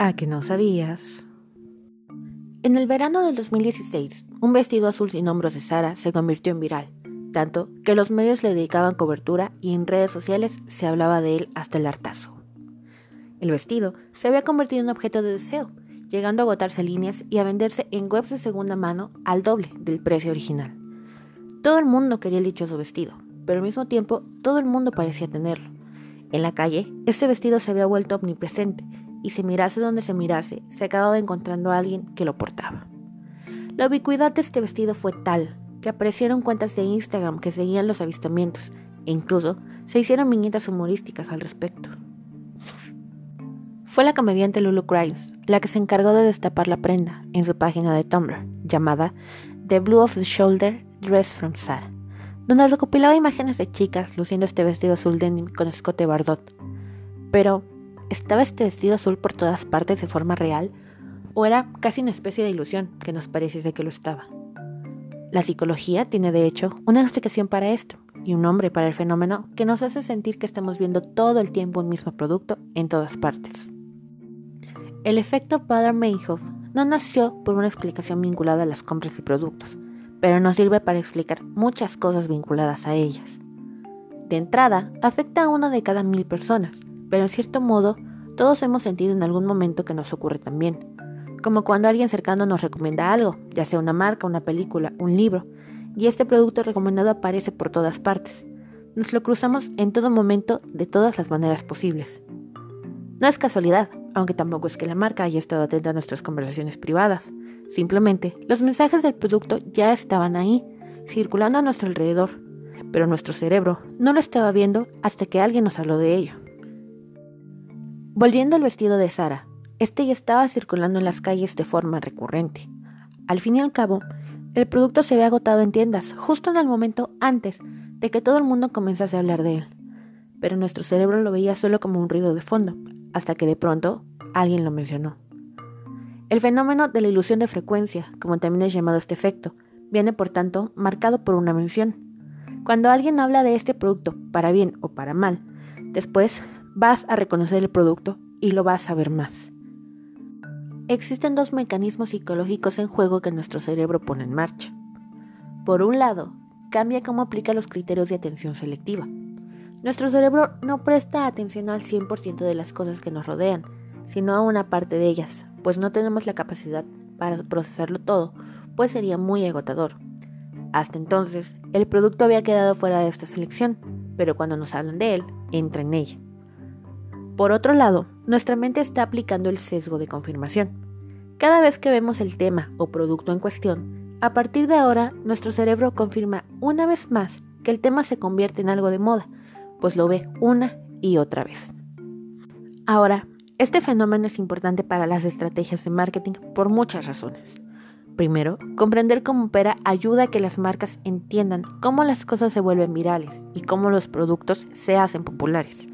¿A que no sabías? En el verano del 2016, un vestido azul sin hombros de Sara se convirtió en viral, tanto que los medios le dedicaban cobertura y en redes sociales se hablaba de él hasta el hartazo. El vestido se había convertido en objeto de deseo, llegando a agotarse líneas y a venderse en webs de segunda mano al doble del precio original. Todo el mundo quería el dichoso vestido, pero al mismo tiempo todo el mundo parecía tenerlo. En la calle, este vestido se había vuelto omnipresente y se mirase donde se mirase, se acababa encontrando a alguien que lo portaba. La ubicuidad de este vestido fue tal que aparecieron cuentas de Instagram que seguían los avistamientos e incluso se hicieron viñetas humorísticas al respecto. Fue la comediante Lulu Grimes la que se encargó de destapar la prenda en su página de Tumblr llamada The Blue of the Shoulder Dress from Sara, donde recopilaba imágenes de chicas luciendo este vestido azul denim con escote bardot. Pero ¿Estaba este vestido azul por todas partes de forma real? ¿O era casi una especie de ilusión que nos pareciese que lo estaba? La psicología tiene de hecho una explicación para esto y un nombre para el fenómeno que nos hace sentir que estamos viendo todo el tiempo un mismo producto en todas partes. El efecto Bader-Meinhof no nació por una explicación vinculada a las compras y productos, pero nos sirve para explicar muchas cosas vinculadas a ellas. De entrada, afecta a una de cada mil personas, pero en cierto modo todos hemos sentido en algún momento que nos ocurre también, como cuando alguien cercano nos recomienda algo, ya sea una marca, una película, un libro, y este producto recomendado aparece por todas partes. Nos lo cruzamos en todo momento de todas las maneras posibles. No es casualidad, aunque tampoco es que la marca haya estado atenta a nuestras conversaciones privadas. Simplemente, los mensajes del producto ya estaban ahí, circulando a nuestro alrededor, pero nuestro cerebro no lo estaba viendo hasta que alguien nos habló de ello. Volviendo al vestido de Sara, este ya estaba circulando en las calles de forma recurrente. Al fin y al cabo, el producto se había agotado en tiendas justo en el momento antes de que todo el mundo comenzase a hablar de él. Pero nuestro cerebro lo veía solo como un ruido de fondo, hasta que de pronto alguien lo mencionó. El fenómeno de la ilusión de frecuencia, como también es llamado este efecto, viene por tanto marcado por una mención. Cuando alguien habla de este producto, para bien o para mal, después vas a reconocer el producto y lo vas a ver más. Existen dos mecanismos psicológicos en juego que nuestro cerebro pone en marcha. Por un lado, cambia cómo aplica los criterios de atención selectiva. Nuestro cerebro no presta atención al 100% de las cosas que nos rodean, sino a una parte de ellas, pues no tenemos la capacidad para procesarlo todo, pues sería muy agotador. Hasta entonces, el producto había quedado fuera de esta selección, pero cuando nos hablan de él, entra en ella. Por otro lado, nuestra mente está aplicando el sesgo de confirmación. Cada vez que vemos el tema o producto en cuestión, a partir de ahora nuestro cerebro confirma una vez más que el tema se convierte en algo de moda, pues lo ve una y otra vez. Ahora, este fenómeno es importante para las estrategias de marketing por muchas razones. Primero, comprender cómo opera ayuda a que las marcas entiendan cómo las cosas se vuelven virales y cómo los productos se hacen populares.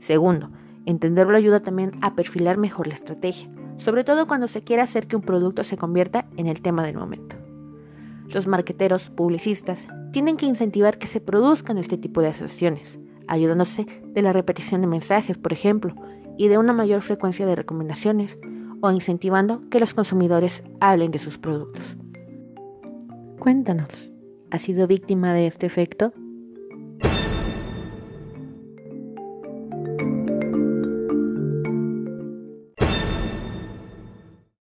Segundo, Entenderlo ayuda también a perfilar mejor la estrategia, sobre todo cuando se quiere hacer que un producto se convierta en el tema del momento. Los marqueteros, publicistas, tienen que incentivar que se produzcan este tipo de asociaciones, ayudándose de la repetición de mensajes, por ejemplo, y de una mayor frecuencia de recomendaciones, o incentivando que los consumidores hablen de sus productos. Cuéntanos, ¿has sido víctima de este efecto?